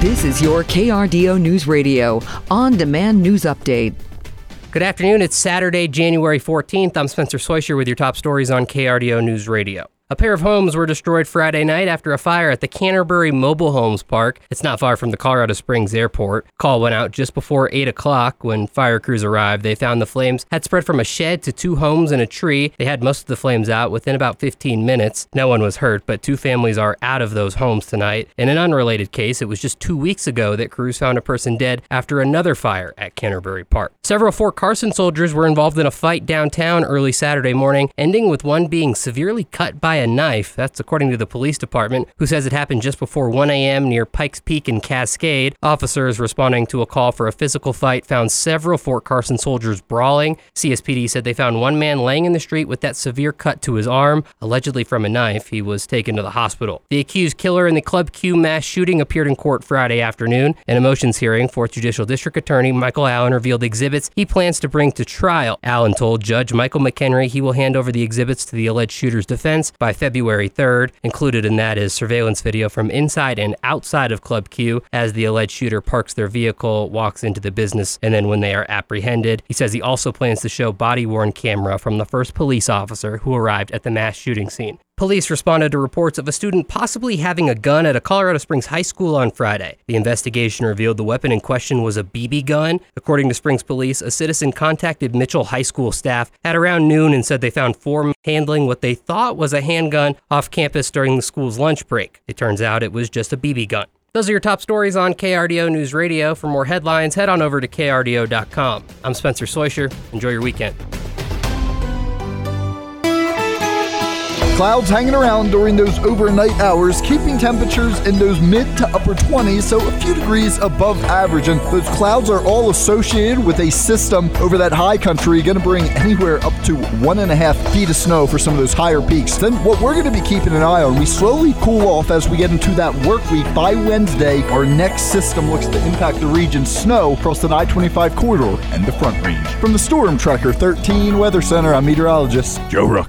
This is your KRDO News Radio on demand news update. Good afternoon. It's Saturday, January 14th. I'm Spencer Soisher with your top stories on KRDO News Radio. A pair of homes were destroyed Friday night after a fire at the Canterbury Mobile Homes Park. It's not far from the Colorado Springs Airport. Call went out just before 8 o'clock when fire crews arrived. They found the flames had spread from a shed to two homes and a tree. They had most of the flames out within about 15 minutes. No one was hurt, but two families are out of those homes tonight. In an unrelated case, it was just two weeks ago that crews found a person dead after another fire at Canterbury Park. Several Fort Carson soldiers were involved in a fight downtown early Saturday morning, ending with one being severely cut by a knife. That's according to the police department, who says it happened just before 1 a.m. near Pikes Peak and Cascade. Officers responding to a call for a physical fight found several Fort Carson soldiers brawling. CSPD said they found one man laying in the street with that severe cut to his arm, allegedly from a knife. He was taken to the hospital. The accused killer in the Club Q mass shooting appeared in court Friday afternoon. In a motions hearing, 4th Judicial District Attorney Michael Allen revealed exhibits he plans to bring to trial. Allen told Judge Michael McHenry he will hand over the exhibits to the alleged shooter's defense by February 3rd. Included in that is surveillance video from inside and outside of Club Q as the alleged shooter parks their vehicle, walks into the business, and then when they are apprehended. He says he also plans to show body worn camera from the first police officer who arrived at the mass shooting scene. Police responded to reports of a student possibly having a gun at a Colorado Springs high school on Friday. The investigation revealed the weapon in question was a BB gun. According to Springs police, a citizen contacted Mitchell High School staff at around noon and said they found four men handling what they thought was a handgun off campus during the school's lunch break. It turns out it was just a BB gun. Those are your top stories on KRDO News Radio. For more headlines, head on over to krdo.com. I'm Spencer Soisher. Enjoy your weekend. Clouds hanging around during those overnight hours, keeping temperatures in those mid to upper 20s, so a few degrees above average. And those clouds are all associated with a system over that high country, going to bring anywhere up to one and a half feet of snow for some of those higher peaks. Then what we're going to be keeping an eye on, we slowly cool off as we get into that work week. By Wednesday, our next system looks to impact the region snow across the I 25 corridor and the Front Range. From the Storm Tracker 13 Weather Center, I'm meteorologist Joe Rook.